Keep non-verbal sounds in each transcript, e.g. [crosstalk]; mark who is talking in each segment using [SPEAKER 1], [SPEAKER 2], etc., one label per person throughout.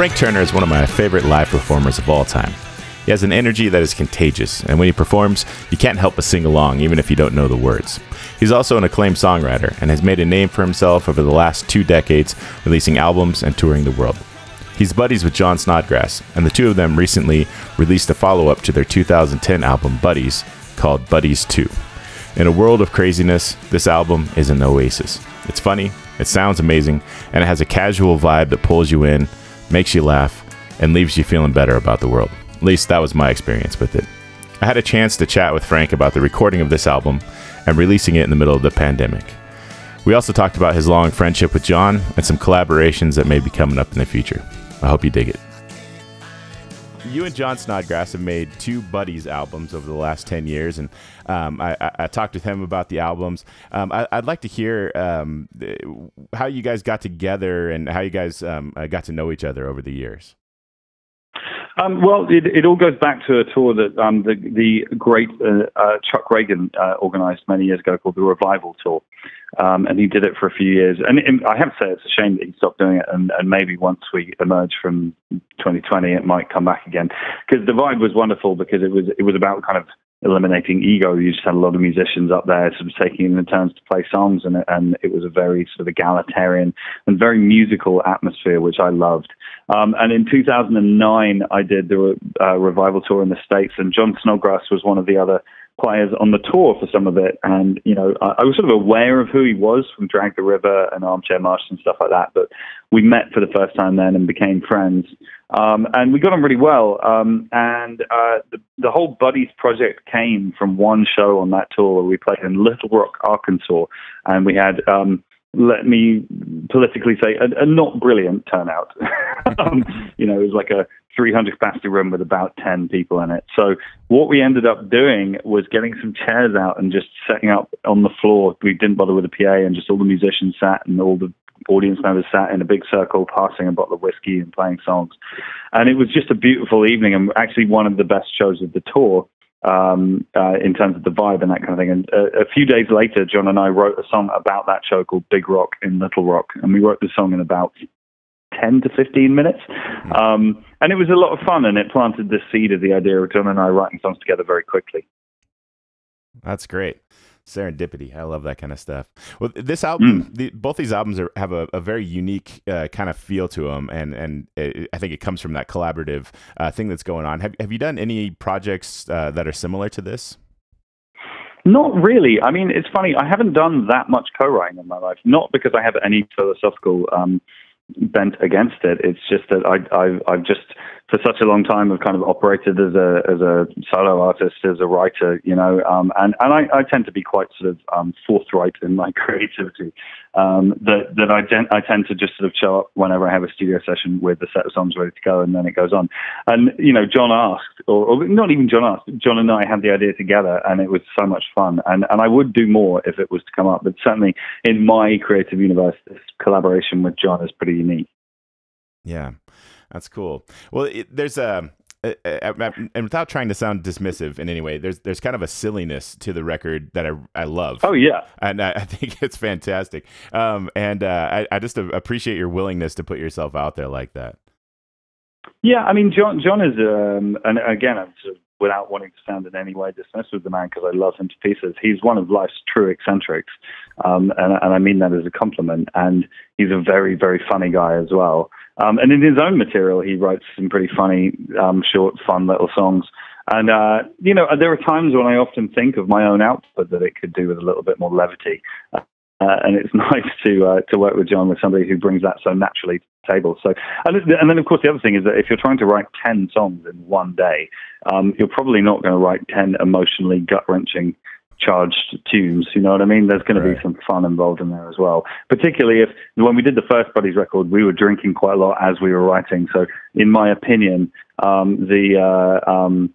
[SPEAKER 1] Frank Turner is one of my favorite live performers of all time. He has an energy that is contagious, and when he performs, you can't help but sing along, even if you don't know the words. He's also an acclaimed songwriter and has made a name for himself over the last two decades, releasing albums and touring the world. He's buddies with John Snodgrass, and the two of them recently released a follow up to their 2010 album Buddies called Buddies 2. In a world of craziness, this album is an oasis. It's funny, it sounds amazing, and it has a casual vibe that pulls you in, makes you laugh, and leaves you feeling better about the world. At least that was my experience with it. I had a chance to chat with Frank about the recording of this album and releasing it in the middle of the pandemic. We also talked about his long friendship with John and some collaborations that may be coming up in the future. I hope you dig it. You and John Snodgrass have made two Buddies albums over the last 10 years, and um, I, I, I, talked with him about the albums. Um, I, would like to hear um, how you guys got together and how you guys um, uh, got to know each other over the years.
[SPEAKER 2] Um, well, it, it, all goes back to a tour that um, the, the great uh, uh, Chuck Ragan uh, organized many years ago called the Revival Tour. Um, and he did it for a few years. And, and, I have to say, it's a shame that he stopped doing it. And, and maybe once we emerge from 2020, it might come back again. Because the vibe was wonderful because it was it was about kind of eliminating ego. You just had a lot of musicians up there sort of taking in turns to play songs, and, and it was a very sort of egalitarian and very musical atmosphere, which I loved. Um, and in 2009, I did the uh, revival tour in the States, and John Snodgrass was one of the other players on the tour for some of it. And, you know, I, I, was sort of aware of who he was from Drag the River and Armchair Martian and stuff like that. But we met for the first time then and became friends. Um, and we got on really well. Um, and uh, the, the whole Buddies project came from one show on that tour. Where we played in Little Rock, Arkansas. And we had. Um, let me politically say, a, a not brilliant turnout. [laughs] um, [laughs] you know, it was like a 300 capacity room with about 10 people in it. So what we ended up doing was getting some chairs out and just setting up on the floor. We didn't bother with the PA and just all the musicians sat and all the audience members sat in a big circle passing a bottle of whiskey and playing songs. And it was just a beautiful evening and actually one of the best shows of the tour um, uh, in terms of the vibe and that kind of thing. And uh, a few days later, John and I wrote a song about that show called Big Rock in Little Rock, and we wrote the song in about 10 to 15 minutes. Hmm. Um, and it was a lot of fun, and it planted the seed of the idea of John and I writing songs together very quickly.
[SPEAKER 1] That's great serendipity. I love that kind of stuff. Well, this album, mm. the, both these albums are, have a, a very unique uh, kind of feel to them, and and it, I think it comes from that collaborative uh, thing that's going on. Have Have you done any projects uh, that are similar to this?
[SPEAKER 2] Not really. I mean, it's funny. I haven't done that much co-writing in my life. Not because I have any philosophical um, bent against it. It's just that I, I, I've just for such a long time have kind of operated as a as a solo artist, as a writer, you know, um, and and I, I tend to be quite sort of um, forthright in my [laughs] creativity. Um, that that I, tend, I tend to just sort of show up whenever I have a studio session with a set of songs ready to go, and then it goes on. And you know, John asked, or, or not even John asked, John and I had the idea together, and it was so much fun. And and I would do more if it was to come up, but certainly in my creative universe, this collaboration with John is pretty unique.
[SPEAKER 1] Yeah. That's cool. Well, it, there's a and without trying to sound dismissive in any way, there's there's kind of a silliness to the record that I I love.
[SPEAKER 2] Oh yeah,
[SPEAKER 1] and I, I [laughs] think it's fantastic. Um, and uh, I I just appreciate your willingness to put yourself out there like that.
[SPEAKER 2] Yeah, I mean, John John is, um, and again, I'm sort of without wanting to sound in any way dismissive of the man because I love him to pieces. He's one of life's true eccentrics, um, and, and I mean that as a compliment. And he's a very very funny guy as well. Um, and in his own material, he writes some pretty funny, um, short, fun little songs. And, uh, you know, there are times when I often think of my own output that it could do with a little bit more levity. Uh, and it's [laughs] nice to uh, to work with John with somebody who brings that so naturally to the table. So, and, and then of course the other thing is that if you're trying to write ten songs in one day, um, you're probably not going to write ten emotionally gut wrenching charged tunes. You know what I mean? There's going right. to be some fun involved in there as well. Particularly if when we did the first Buddies record, we were drinking quite a lot as we were writing. So, in my opinion, um, the uh, um,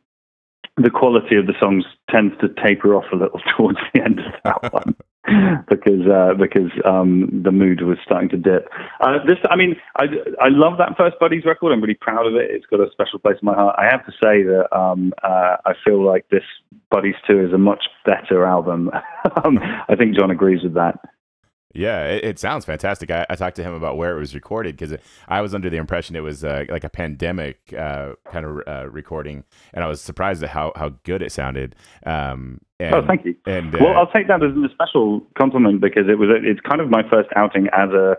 [SPEAKER 2] the quality of the songs tends to taper off a little [laughs] towards the end of that [laughs] one. because uh, because um, the mood was starting to dip. Uh, this, I mean, I, I love that first Buddies record. I'm really proud of it. It's got a special place in my heart. I have to say that um, uh, I feel like this Buddies 2 is a much better album. [laughs] um, I think John agrees with that.
[SPEAKER 1] Yeah, it, it sounds fantastic. I, I, talked to him about where it was recorded because I was under the impression it was uh, like a pandemic uh, kind of uh, recording, and I was surprised at how, how good it sounded. Um,
[SPEAKER 2] and, oh, thank you.
[SPEAKER 1] And
[SPEAKER 2] well, I'll take that as a special compliment because it was a, it's kind of my first outing as a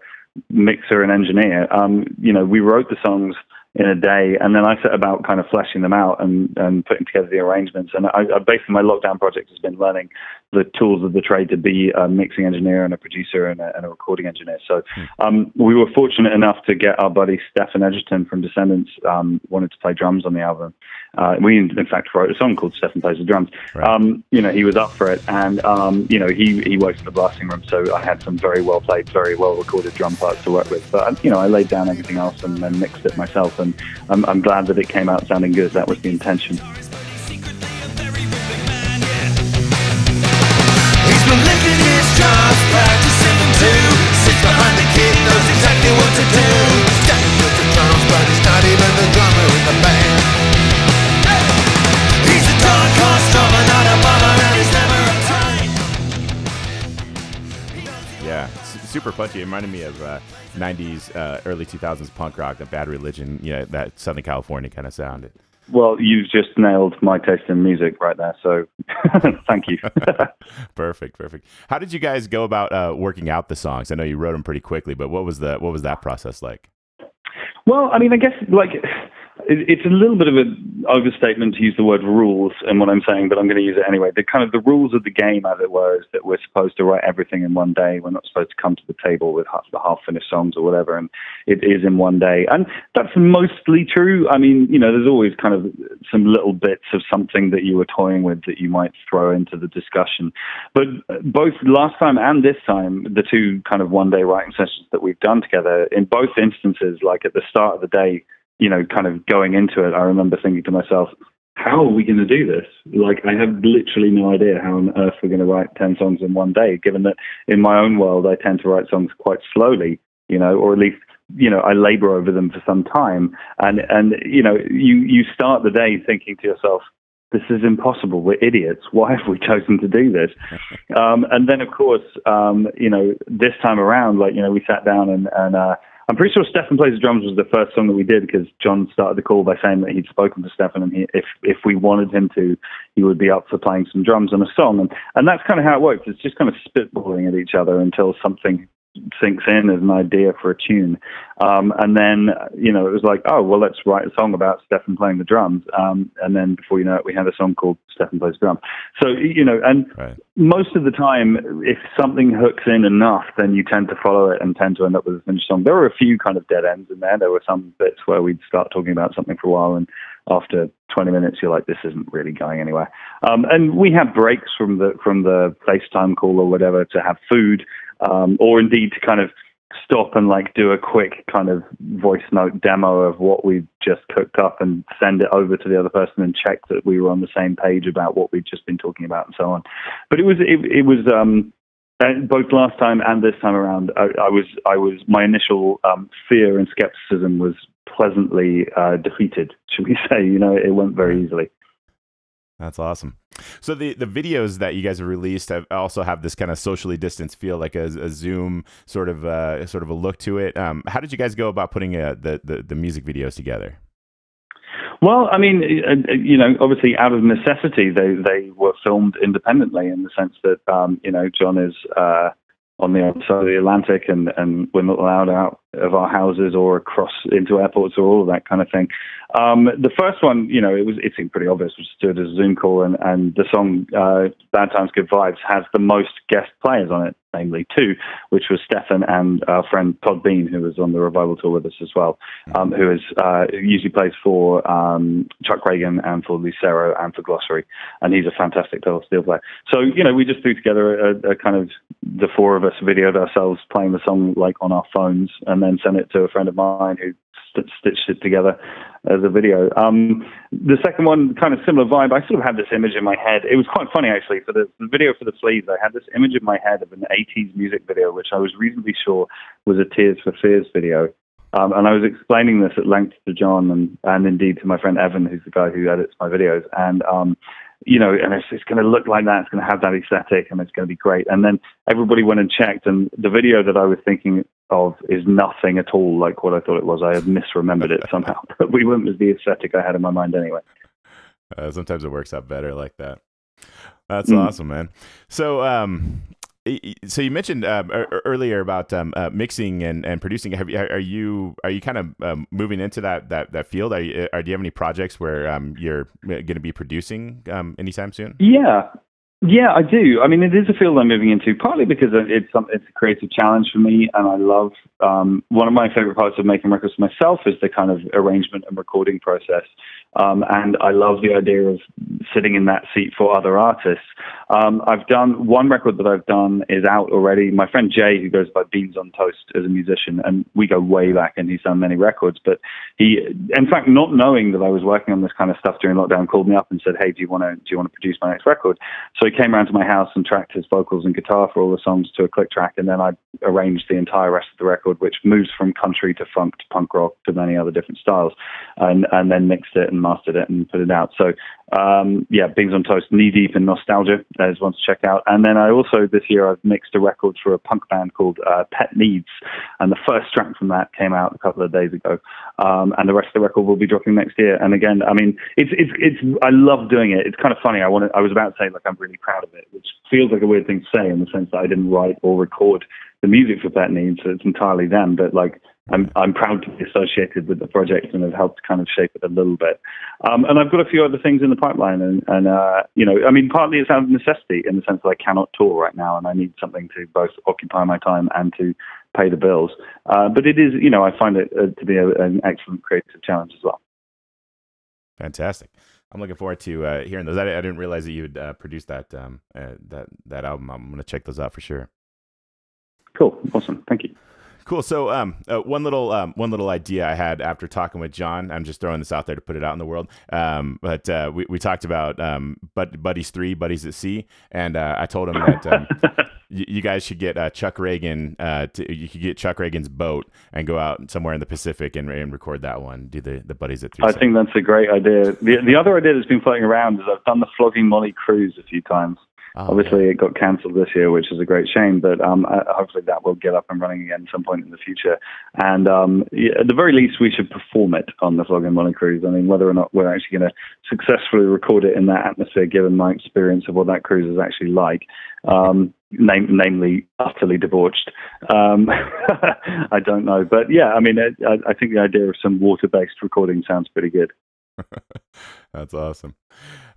[SPEAKER 2] mixer and engineer. Um, you know, we wrote the songs in a day, and then I set about kind of fleshing them out and, and putting together the arrangements. And I, I basically my lockdown project has been learning the tools of the trade to be a mixing engineer and a producer and a, and a recording engineer. So um, we were fortunate enough to get our buddy Stephen Egerton from Descendents um, wanted to play drums on the album. Uh, we in fact wrote a song called Stephen Plays the Drums. Right. Um, you know, he was up for it, and um, you know he he works in the blasting room, so I had some very well played, very well recorded drum parts to work with. But you know, I laid down everything else and then mixed it myself, and I'm, I'm glad that it came out sounding good. That was the intention. Super punchy. It reminded me of uh, 90s, uh, early 2000s punk rock, the Bad Religion, you know, that Southern California kind of sound. Well, you've just nailed my taste in music right there. So [laughs] thank you. [laughs] perfect, perfect. How did you guys go about uh, working out the songs? I know you wrote them pretty quickly, but what was the what was that process like? Well, I mean, I guess like it's a little bit of an overstatement to use the word rules in what I'm saying, but I'm going to use it anyway. The kind of the rules of the game, as it were, is that we're supposed to write everything in one day. We're not supposed to come to the table with half the half finished songs or whatever, and it is in one day. And that's mostly true. I mean, you know, there's always kind of some little bits of something that you were toying with that you might throw into the discussion. But both last time and this time, the two kind of one day writing sessions that we've done together, in both instances, like at the start of the day, you know, kind of going into it, I remember thinking to myself, how are we going to do this? Like, I have literally no idea how on earth we're going to write 10 songs in one day, given that in my own world, I tend to write songs quite slowly, you know, or at least, you know, I labor over them for some time. And, and, you know, you, you start the day thinking to yourself, this is impossible. We're idiots. Why have we chosen to do this? [laughs] Um, and then, of course, um, you know, this time around, like, you know, we sat down and, and, uh, I'm pretty sure Stefan Plays the Drums was the first song that we did because John started the call by saying that he'd spoken to Stefan and he, if if we wanted him to, he would be up for playing some drums on a song. And, and that's kind of how it works. It's just kind of spitballing at each other until something sinks in as an idea for a tune. Um, and then, you know, it was like, oh, well, let's write a song about Stefan playing the drums. Um, and then before you know it, we had a song called Stefan Plays Drum. So, you know, and right. most of the time, if something hooks in enough, then you tend to follow it and tend to end up with a finished song. There were a few kind of dead ends in there. There were some bits where we'd start talking about something for a while and after 20 minutes, you're like, this isn't really going anywhere. Um, and we had breaks from the from the FaceTime call or whatever to have food um, or indeed to kind of stop and like do a quick kind of voice note demo of what we've just cooked up and send it over to the other person and check that we were on the same page about what we've just been talking about and so on. But it was it, it was um, both last time and this time around. I, I was I was my initial um, fear and skepticism was pleasantly uh, defeated. Should we [laughs] say? You know, it went very easily. That's awesome. So the the videos that you guys have released have also have this kind of socially distanced feel, like a, a Zoom sort of uh, sort of a look to it. Um, how did you guys go about putting uh, the, the the music videos together? Well, I mean, uh, uh, you know, obviously out of necessity, they they were filmed independently in the sense that um, you know John is uh, on the other side of the Atlantic, and and we're not allowed out of our houses or across into airports or all of that kind of thing. Um, the first one, you know, it was it seemed pretty obvious. We just did a Zoom call, and and the song uh, "Bad Times Good Vibes" has the most guest players on it, namely two, which was Stefan and our friend Todd Beene, who was on the revival tour with us as well, um, who is uh, usually plays for um, Chuck Ragan and for Lucero and for Glossary, and he's a fantastic pedal steel player. So you know, we just threw together a, a kind of the four of us videoed ourselves playing the song like on our phones, and then sent it to a friend of mine who st- stitched it together as a video. Um, the second one, kind of similar vibe. I sort of had this image in my head. It was quite funny actually. For the, the video for the Fleas, I had this image in my head of an 80s music video, which I was reasonably sure was a Tears for Fears video. Um, and I was explaining this at length to John and, and indeed to my friend Evan, who's the guy who edits my videos. And um, you know, and it's, it's going to look like that. It's going to have that aesthetic, and it's going to be great. And then everybody went and checked, and the video that I was thinking of is nothing at all like what I thought it was. I had misremembered it somehow, [laughs] but we went with the aesthetic I had in my mind anyway.
[SPEAKER 1] Uh, sometimes it works out better like that. That's mm. awesome, man. So, um, so you mentioned uh, earlier about um, uh, mixing and, and producing. Have you, are you are you kind of um, moving into that that, that field? Are you, are, do you have any projects where um, you're uh, going to be producing um, anytime soon?
[SPEAKER 2] Yeah, yeah, I do. I mean, it is a field I'm moving into, partly because it's some, it's a creative challenge for me, and I love um, one of my favorite parts of making records myself is the kind of arrangement and recording process. Um, and I love the idea of sitting in that seat for other artists. Um, I've done one record that I've done is out already. My friend Jay, who goes by Beans on Toast, as a musician, and we go way back, and he's done many records. But he, in fact, not knowing that I was working on this kind of stuff during lockdown, called me up and said, "Hey, do you want to do you want to produce my next record?" So he came around to my house and tracked his vocals and guitar for all the songs to a click track, and then I arranged the entire rest of the record, which moves from country to funk to punk rock to many other different styles, and and then mixed it and mastered it and put it out. So um, yeah, Beans on Toast, knee deep in nostalgia. There's one to check out. And then I also this year I've mixed a record for a punk band called uh, Pet Needs, and the first track from that came out a couple of days ago. Um, and the rest of the record will be dropping next year. And again, I mean, it's it's it's I love doing it. It's kind of funny. I want I was about to say like I'm really proud of it, which feels like a weird thing to say in the sense that I didn't write or record the music for Pet Needs. So it's entirely them. But like I'm I'm proud to be associated with the project and have helped kind of shape it a little bit. Um, and I've got a few other things in the pipeline, and, and uh, you know, I mean, partly it's out of necessity in the sense that I cannot tour right now, and I need something to both occupy my time and to pay the bills. Uh, but it is, you know, I find it uh, to be a, an excellent creative challenge as well.
[SPEAKER 1] Fantastic. I'm looking forward to uh, hearing those. I, I, didn't realize that you had uh, produced that um, uh, that that album. I'm going to check those out for sure.
[SPEAKER 2] Cool. Awesome. Thank you.
[SPEAKER 1] Cool. So, um, uh, one little um, one little idea I had after talking with John. I'm just throwing this out there to put it out in the world. Um, but uh, we we talked about um, Buddies Three, Buddies at Sea, and uh, I told him that [laughs] um, y- you guys should get uh, Chuck Ragan. Uh, to, you could get Chuck Ragan's boat and go out somewhere in the Pacific and, and record that one. Do the the Buddies at Three.
[SPEAKER 2] I think that's a great idea. The the other idea that's been floating around is I've done the Flogging Molly cruise a few times. Oh, Obviously, yeah. it got cancelled this year, which is a great shame. But um, hopefully, that will get up and running again at some point in the future. And um, yeah, at the very least, we should perform it on the Flogging Molly cruise. I mean, whether or not we're actually going to successfully record it in that atmosphere, given my experience of what that cruise is actually like, um, name, namely utterly debauched. Um, [laughs] I don't know, but yeah, I mean, I, I think the idea of some water-based recording sounds pretty good.
[SPEAKER 1] That's awesome.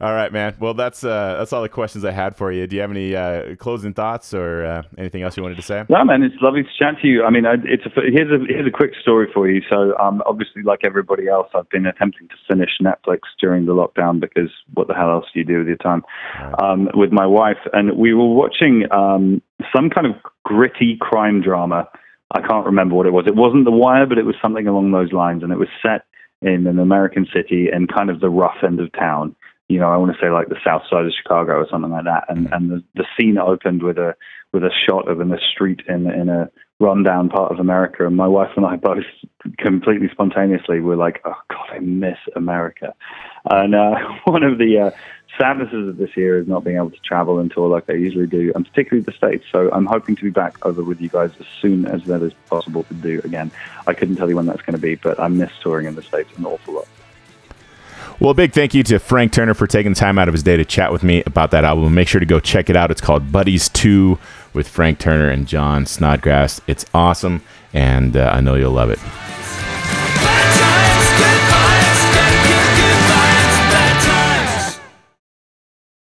[SPEAKER 1] All right, man. Well, that's uh, that's all the questions I had for you. Do you have any uh, closing thoughts or uh, anything else you wanted to say?
[SPEAKER 2] No, man. It's lovely to chat to you. I mean, it's a, here's a here's a quick story for you. So, um, obviously, like everybody else, I've been attempting to finish Netflix during the lockdown because what the hell else do you do with your time? Right. Um, with my wife, and we were watching um, some kind of gritty crime drama. I can't remember what it was. It wasn't The Wire, but it was something along those lines, and it was set in an American city and kind of the rough end of town. You know, I want to say like the south side of Chicago or something like that. And and the, the scene opened with a with a shot of in a street in in a rundown part of America. And my wife and I both completely spontaneously were like, "Oh God, I miss America." And uh, [laughs] one of the uh, sadnesses of this year is not being able to travel and tour like I usually do, and particularly the States. So I'm hoping to be back over with you guys as soon as that is possible to do again. I couldn't tell you when that's going to be, but I miss touring in the States an awful lot.
[SPEAKER 1] Well, a big thank you to Frank Turner for taking time out of his day to chat with me about that album. Make sure to go check it out. It's called Buddies 2 with Frank Turner and John Snodgrass. It's awesome, and uh, I know you'll love it.